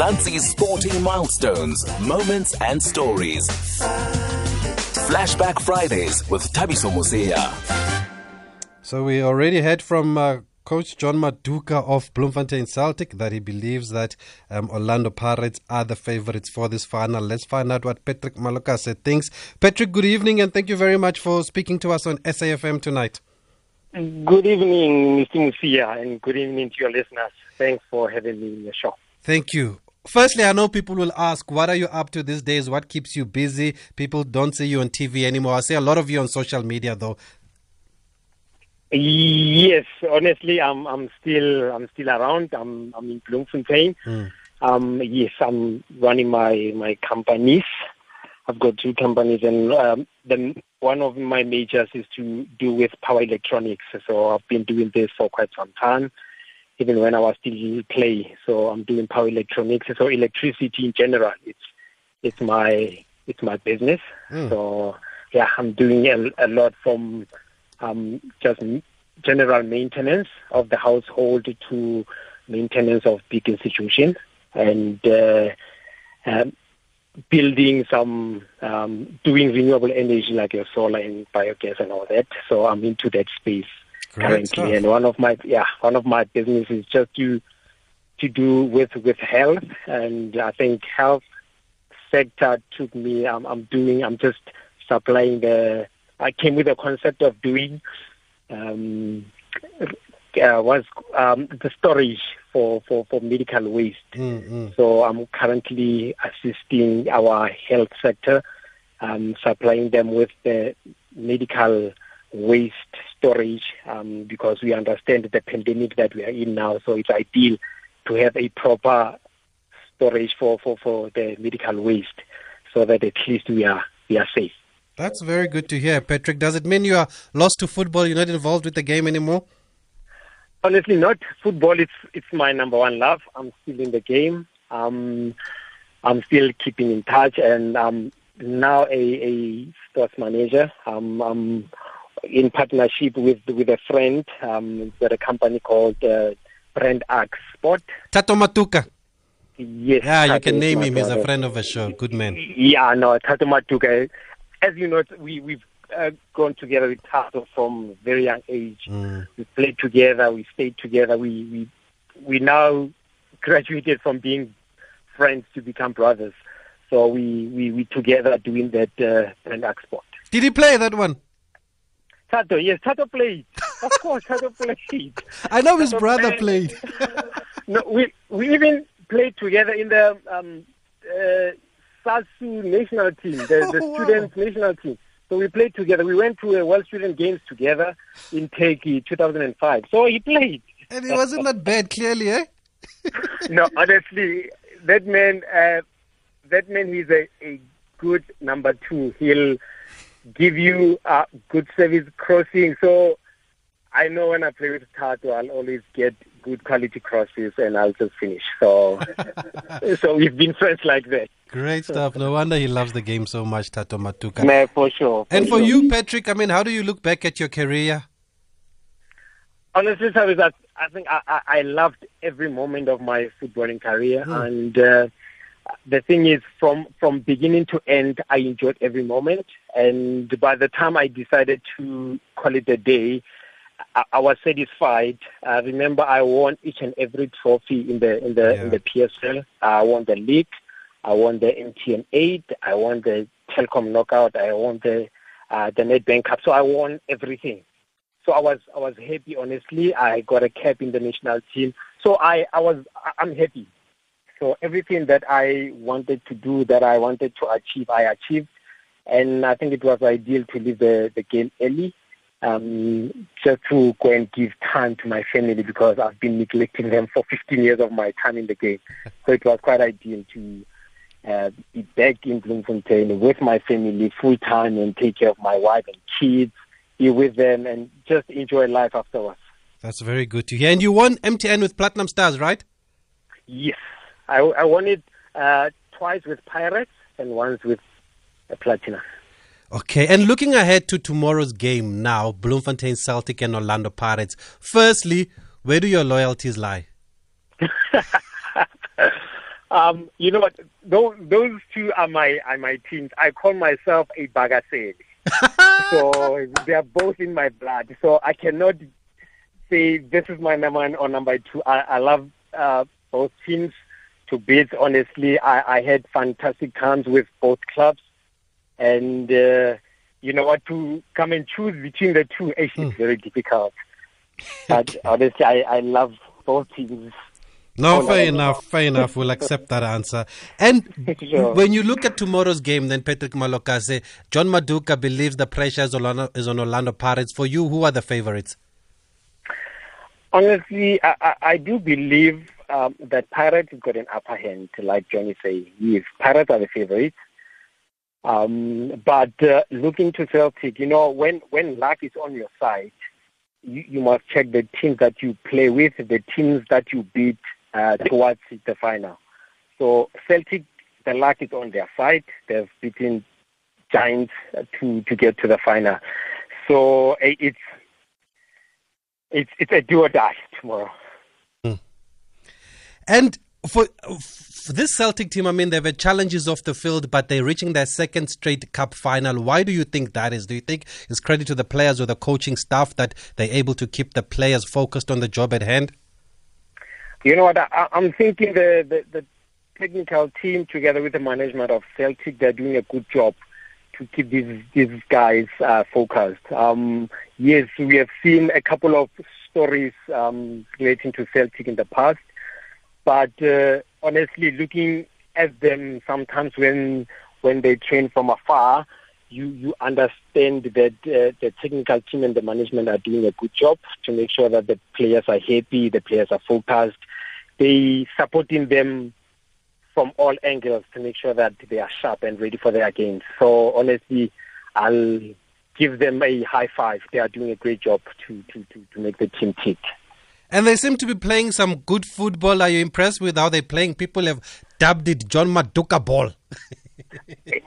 Mzansi's sporting milestones, moments, and stories. Flashback Fridays with Thabiso Mosia. So we already heard from uh, Coach John Maduka of Bloemfontein Celtic that he believes that um, Orlando Pirates are the favorites for this final. Let's find out what Patrick Maloka said. Thanks. Patrick, good evening and thank you very much for speaking to us on SAFM tonight. Good evening, Mr. Mosia, and good evening to your listeners. Thanks for having me in the show. Thank you. Firstly, I know people will ask, what are you up to these days? What keeps you busy? People don't see you on TV anymore. I see a lot of you on social media, though. Yes, honestly, I'm I'm still I'm still around. I'm I'm in Bloemfontein. Mm. Um, yes, I'm running my my companies. I've got two companies, and um, then one of my majors is to do with power electronics. So I've been doing this for quite some time even when I was still in play. So I'm doing power electronics. So electricity in general, it's it's my it's my business. Mm. So yeah, I'm doing a, a lot from um, just general maintenance of the household to maintenance of big institutions and uh, um, building some um, doing renewable energy like your solar and biogas and all that. So I'm into that space currently. And one of my yeah, one of my businesses just to to do with with health, and I think health sector took me. I'm, I'm doing. I'm just supplying the. I came with the concept of doing. Um, uh, was um, the storage for, for, for medical waste. Mm-hmm. So I'm currently assisting our health sector, um, supplying them with the medical waste storage um, because we understand the pandemic that we are in now. So it's ideal to have a proper storage for, for, for the medical waste so that at least we are we are safe. That's very good to hear, Patrick. Does it mean you are lost to football? You're not involved with the game anymore? Honestly, not football. It's it's my number one love. I'm still in the game. Um, I'm still keeping in touch, and I'm now a, a sports manager. Um, I'm in partnership with with a friend. Um, at a company called uh, Brand Axe Sport. Thato Matuka. Yes. Yeah, you can name him. He's a friend of a show. Good man. Yeah, no, Thato Matuka. As you know, we we've uh, gone together with Thato from very young age. Mm. We played together. We stayed together. We we we now graduated from being friends to become brothers. So we we we together doing that uh, Brand Axe Sport. Did he play that one? Thato, yes, Thato played. Of course, Thato played. I know his brother played. no, we we even played together in the um, uh, SASU national team, the, the oh, students wow. national team. So we played together. We went to a World Student Games together in Turkey, 2005. So he played. And he wasn't that bad, clearly, eh? no, honestly, that man, uh, that man, he's a, a good number two. He'll give you a good service crossing. So I know when I play with Thato, I'll always get good quality crosses and I'll just finish. So, so we've been friends like that. Great stuff. No wonder he loves the game so much, Thato Matuka. Man, for sure. For and for sure. you, Patrick, I mean, how do you look back at your career? Honestly, I, I think I, I, loved every moment of my footballing career. Hmm. And uh, the thing is, from from beginning to end, I enjoyed every moment. And by the time I decided to call it a day, I, I was satisfied. I remember I won each and every trophy in the in the yeah. in the PSL. I won the league. I won the MTN 8. I won the Telkom knockout. I won the uh, the Nedbank Cup. So I won everything. So I was I was happy. Honestly, I got a cap in the national team. So I I was I'm happy. So everything that I wanted to do, that I wanted to achieve, I achieved. And I think it was ideal to leave the, the game early, um, just to go and give time to my family because I've been neglecting them for 15 years of my time in the game. So it was quite ideal to uh, be back in Bloemfontein with my family full time and take care of my wife and kids, be with them, and just enjoy life afterwards. That's very good to hear. And you won MTN with Platinum Stars, right? Yes. I, I won it uh, twice with Pirates and once with Platinum. Okay, and looking ahead to tomorrow's game now, Bloemfontein Celtic and Orlando Pirates. Firstly, where do your loyalties lie? um, you know what? Those those two are my are my teams. I call myself a bagaseli. so they are both in my blood. So I cannot say this is my number one or number two. I, I love uh, both teams to bits. Honestly, I, I had fantastic times with both clubs, and uh, you know what? To come and choose between the two is mm. very difficult. But honestly, I, I love both teams. No, fair enough, fair enough. We'll accept that answer. And sure. when you look at tomorrow's game, then Patrick Malokase, John Maduka believes the pressure is on, is on Orlando Pirates. For you, who are the favorites? Honestly, I, I do believe um, that Pirates got an upper hand, like Johnny say. Yes, Pirates are the favorites. Um, but uh, looking to Celtic, you know, when, when luck is on your side, you, you must check the teams that you play with, the teams that you beat uh, towards the final. So Celtic, the luck is on their side. They've beaten Giants to to get to the final. So it's it's it's a do or die tomorrow. And for, for this Celtic team, I mean, they've challenges off the field, but they're reaching their second straight cup final. Why do you think that is? Do you think it's credit to the players or the coaching staff that they're able to keep the players focused on the job at hand? You know what? I, am thinking the, the, the technical team, together with the management of Celtic, they're doing a good job to keep these these guys uh, focused. Um, yes, we have seen a couple of stories um, relating to Celtic in the past, but uh, honestly, looking at them sometimes when when they train from afar, you you understand that uh, the technical team and the management are doing a good job to make sure that the players are happy, the players are focused. They supporting them from all angles to make sure that they are sharp and ready for their games. So honestly, I'll give them a high five. They are doing a great job to to to, to make the team tick. And they seem to be playing some good football. Are you impressed with how they're playing? People have dubbed it John Maduka ball.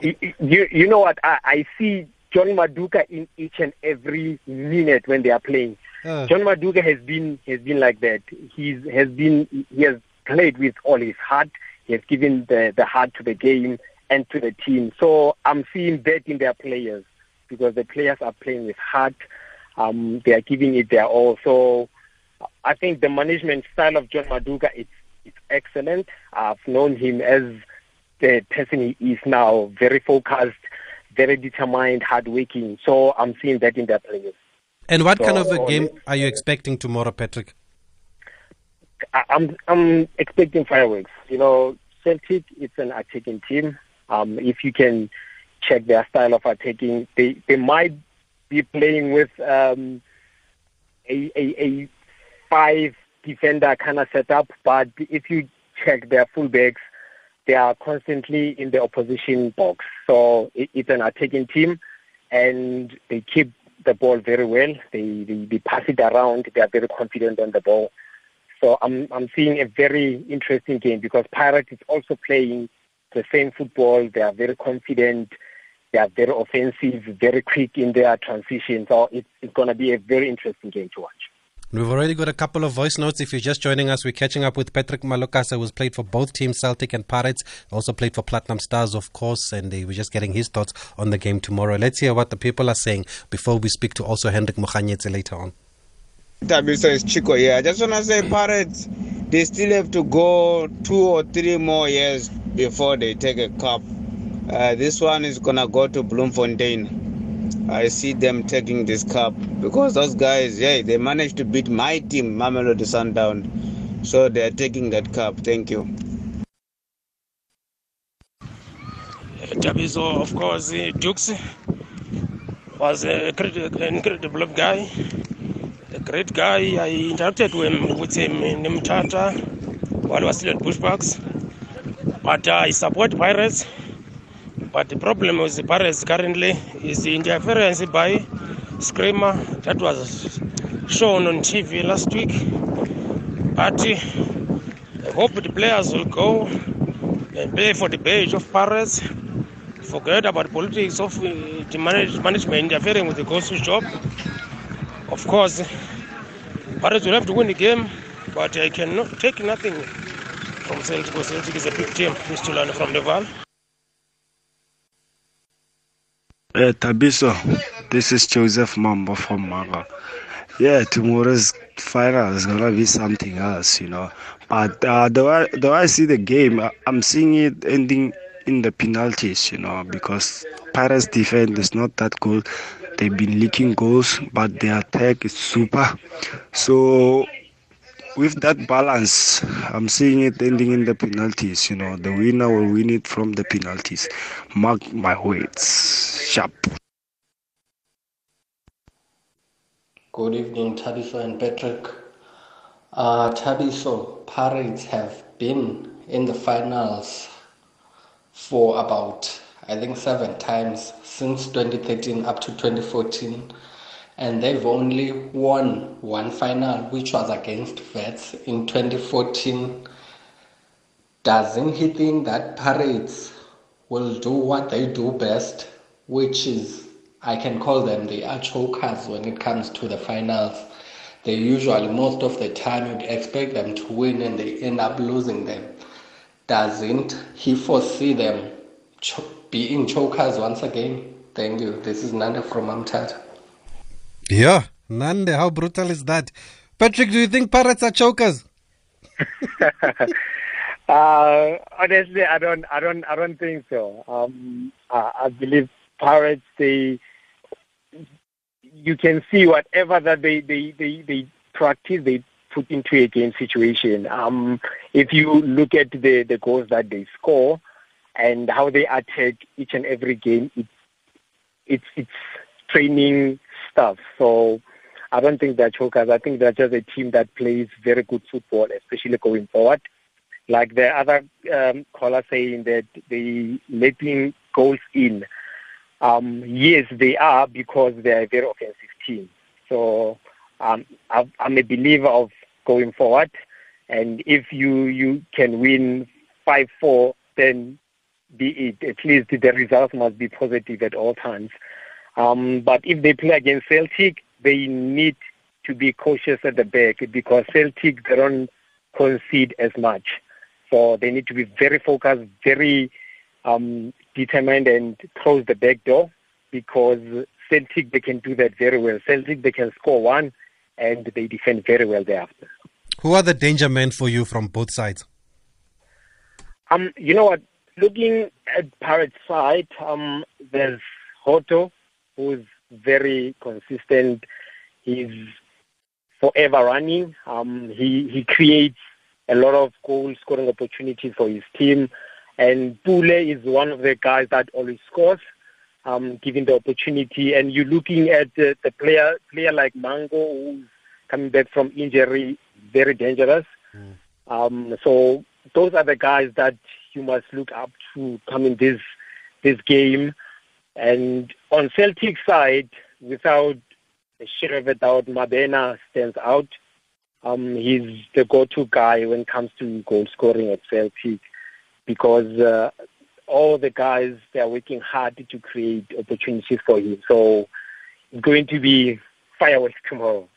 you, you know what? I, I see John Maduka in each and every minute when they are playing. Uh. John Maduka has been has been like that. He's has been he has played with all his heart. He has given the the heart to the game and to the team. So I'm seeing that in their players because the players are playing with heart. Um, they are giving it their all. So I think the management style of John Maduka is it's excellent. I've known him as the person he is now, very focused, very determined, hardworking. So I'm seeing that in their players. And what so, kind of a game are you expecting tomorrow, Patrick? I'm I'm expecting fireworks. You know, Celtic it's an attacking team. Um, if you can check their style of attacking, they they might be playing with um, a, a a five defender kind of setup, but if you check their fullbacks, they are constantly in the opposition box. So it, it's an attacking team, and they keep the ball very well. They, they, they pass it around. They are very confident on the ball. So I'm I'm seeing a very interesting game because Pirates is also playing the same football. They are very confident. They are very offensive, very quick in their transition. So it's, it's going to be a very interesting game to watch. We've already got a couple of voice notes. If you're just joining us, we're catching up with Patrick Malokase, who's played for both teams, Celtic and Pirates. Also played for Platinum Stars, of course, and uh, we're just getting his thoughts on the game tomorrow. Let's hear what the people are saying before we speak to also Hendrik Mokhanyetse later on. Thabiso is Chico here. I just want to say, Pirates, they still have to go two or three more years before they take a cup. Uh, this one is going to go to Bloemfontein. I see them taking this cup because those guys, yeah, they managed to beat my team, Mamelodi Sundown. So they are taking that cup. Thank you. Thabiso, of course, uh, Dukes was a incredible guy, a great guy. I interacted with him, with him in Mthatha while he was still at Bushbucks. But uh, I support Pirates. But the problem with the Pirates currently is the interference by Screamer that was shown on TV last week. But uh, I hope the players will go and play for the badge of Pirates. Forget about politics of uh, the manage, management interfering with the coach's job. Of course, Pirates will have to win the game, but I cannot take nothing from Celtic. Celtic is a big team. To learn from the Vaal. Uh, Tabiso, this is Joseph Mambo from Maga. Yeah, tomorrow's final is gonna be something else, you know. But uh, though I, though I see the game, I'm seeing it ending in the penalties, you know, because Pirates' defense is not that good. They've been leaking goals, but their attack is super. So with that balance, I'm seeing it ending in the penalties. You know, the winner will win it from the penalties. Mark my words. Sharp. Good evening, Thabiso and Patrick. Uh, Thabiso, Pirates have been in the finals for about, I think, seven times since 2013 up to 2014 and they've only won one final, which was against Wits in 2014. Doesn't he think that Pirates will do what they do best, which is, I can call them the chokers when it comes to the finals? They usually, most of the time, you'd expect them to win and they end up losing them. Doesn't he foresee them being chokers once again? Thank you. This is Nanda from Umtata. Yeah, Nande, how brutal is that? Patrick, do you think pirates are chokers? uh, honestly, I don't, I don't, I don't think so. Um, I, I believe pirates, they, you can see whatever that they, they, they, they practice, they put into a game situation. Um, if you look at the, the goals that they score and how they attack each and every game, it, it's, it's training stuff. So I don't think they're chokers. I think they're just a team that plays very good football, especially going forward. Like the other um, caller saying that they letting goals in. Um, yes, they are because they are a very offensive team. So um, I'm a believer of going forward. And if you, you can win 5-4, then be it. At least the results must be positive at all times. Um, but if they play against Celtic, they need to be cautious at the back because Celtic they don't concede as much. So they need to be very focused, very um, determined, and close the back door because Celtic they can do that very well. Celtic they can score one, and they defend very well thereafter. Who are the danger men for you from both sides? Um, you know what? Looking at Pirates' side, um, there's Hotto, who's very consistent. He's forever running. Um, he he creates a lot of goal scoring opportunities for his team, and Pule is one of the guys that always scores, um, given the opportunity. And you're looking at the, the player player like Mhango, who's coming back from injury, very dangerous. Mm. Um, so those are the guys that you must look up to come in this this game. And on Celtic side, without a shadow of a doubt, Mabena stands out. Um, he's the go-to guy when it comes to goal scoring at Celtic because uh, all the guys they are working hard to create opportunities for him. So it's going to be fireworks tomorrow.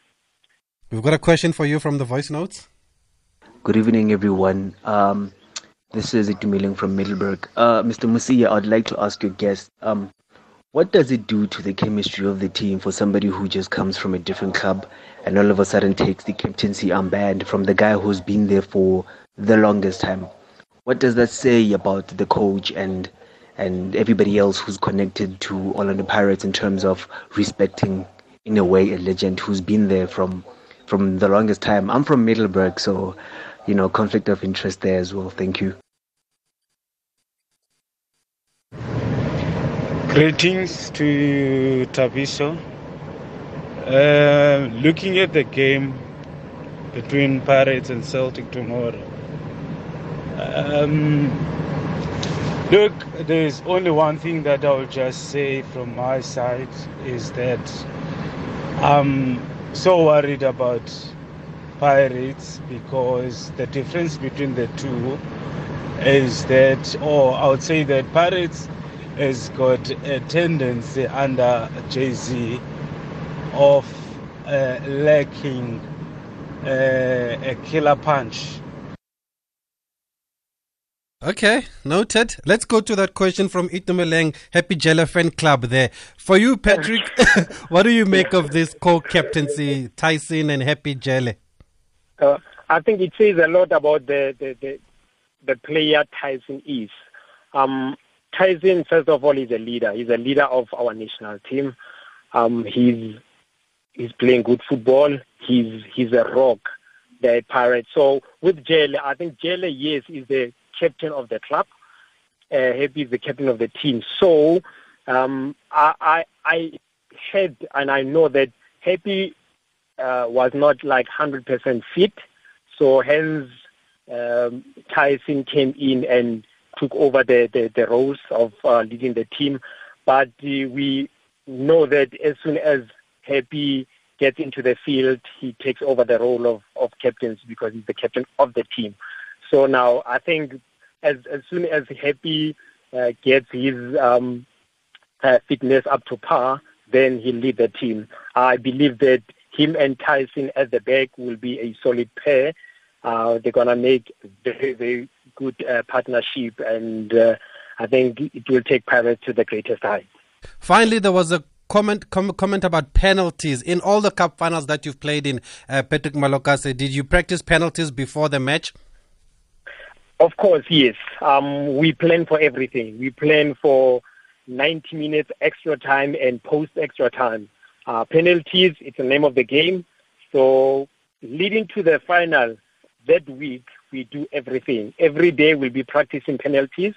We've got a question for you from the voice notes. Good evening, everyone. Um, this is Itumeleng from Middelburg. Uh, Mr. Mosia, I'd like to ask your guest, um, what does it do to the chemistry of the team for somebody who just comes from a different club and all of a sudden takes the captaincy armband from the guy who's been there for the longest time? What does that say about the coach and and everybody else who's connected to Orlando Pirates in terms of respecting, in a way, a legend who's been there from from the longest time? I'm from Middelburg, so you know, conflict of interest there as well. Thank you. Greetings to Thabiso. Uh, looking at the game between Pirates and Celtic tomorrow. Um, look, there's only one thing that I'll just say from my side is that I'm so worried about Pirates because the difference between the two is that, or I would say that Pirates has got a tendency under Jay Z of uh, lacking uh, a killer punch Okay, noted. Let's go to that question from Itumeleng, Happy Jelle fan club there. For you, Patrick, what do you make of this co-captaincy, Tyson and Happy Jelle? Uh, I think it says a lot about the, the, the, the player Tyson is. Um, Tyson, first of all, is a leader. He's a leader of our national team. Um, he's he's playing good football. He's he's a rock, the pirate. So with Jelle, I think Jelle, yes, is the captain of the club. Uh, Happy is the captain of the team. So um, I, I I heard and I know that Happy uh, was not like 100% fit. So hence um, Tyson came in and took over the, the, the roles of uh, leading the team. But uh, we know that as soon as Happy gets into the field, he takes over the role of, of captains because he's the captain of the team. So now I think as, as soon as Happy uh, gets his um, uh, fitness up to par, then he'll lead the team. I believe that him and Tyson at the back will be a solid pair. Uh, they're going to make very, very good uh, partnership, and uh, I think it will take Pirates to the greatest height. Finally, there was a comment com- comment about penalties in all the cup finals that you've played in. Uh, Patrick Malokase, did you practice penalties before the match? Of course, yes. Um, we plan for everything. We plan for 90 minutes extra time and post extra time. Uh, penalties, it's the name of the game. So leading to the final that week, we do everything. Every day we'll be practicing penalties.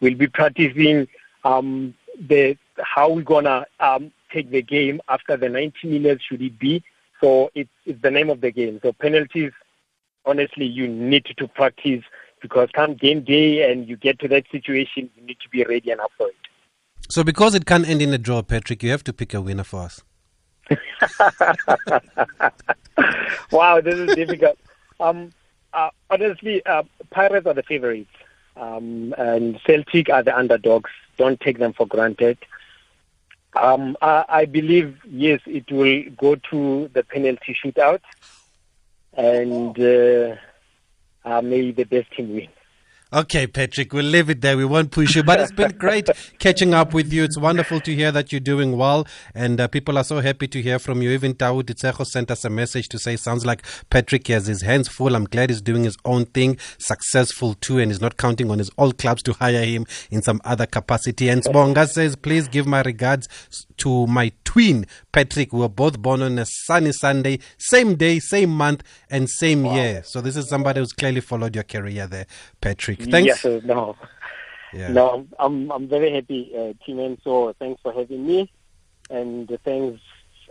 We'll be practicing um, the how we're gonna um, take the game after the 90 minutes. Should it be? So it's, it's the name of the game. So penalties, honestly, you need to practice because come game day and you get to that situation, you need to be ready and up for it. So because it can't end in a draw, Patrick, you have to pick a winner for us. wow, this is difficult. Um, uh, honestly, uh, Pirates are the favorites, um, and Celtic are the underdogs. Don't take them for granted. Um, I, I, believe, yes, it will go to the penalty shootout, and uh, uh, may the best team win. Okay, Patrick, we'll leave it there. We won't push you, but it's been great catching up with you. It's wonderful to hear that you're doing well, and uh, people are so happy to hear from you. Even Tau Ditsejo sent us a message to say, sounds like Patrick has his hands full. I'm glad he's doing his own thing, successful too, and he's not counting on his old clubs to hire him in some other capacity. And Sbonga says, please give my regards to my twin, Patrick. We were both born on a sunny Sunday, same day, same month, and same wow. year. So this is somebody who's clearly followed your career there, Patrick. Thanks. Yes, no. Yeah. No, I'm I'm very happy, uh, Team So thanks for having me, and thanks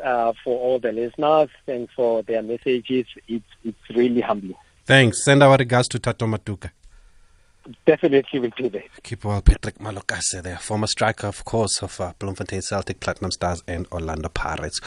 uh, for all the listeners. Thanks for their messages. It's it's really humbling. Thanks. Send our regards to Thato Matuka. Definitely will do that. Keep well, Patrick Malokase, the former striker, of course, of uh, Bloemfontein Celtic, Platinum Stars, and Orlando Pirates.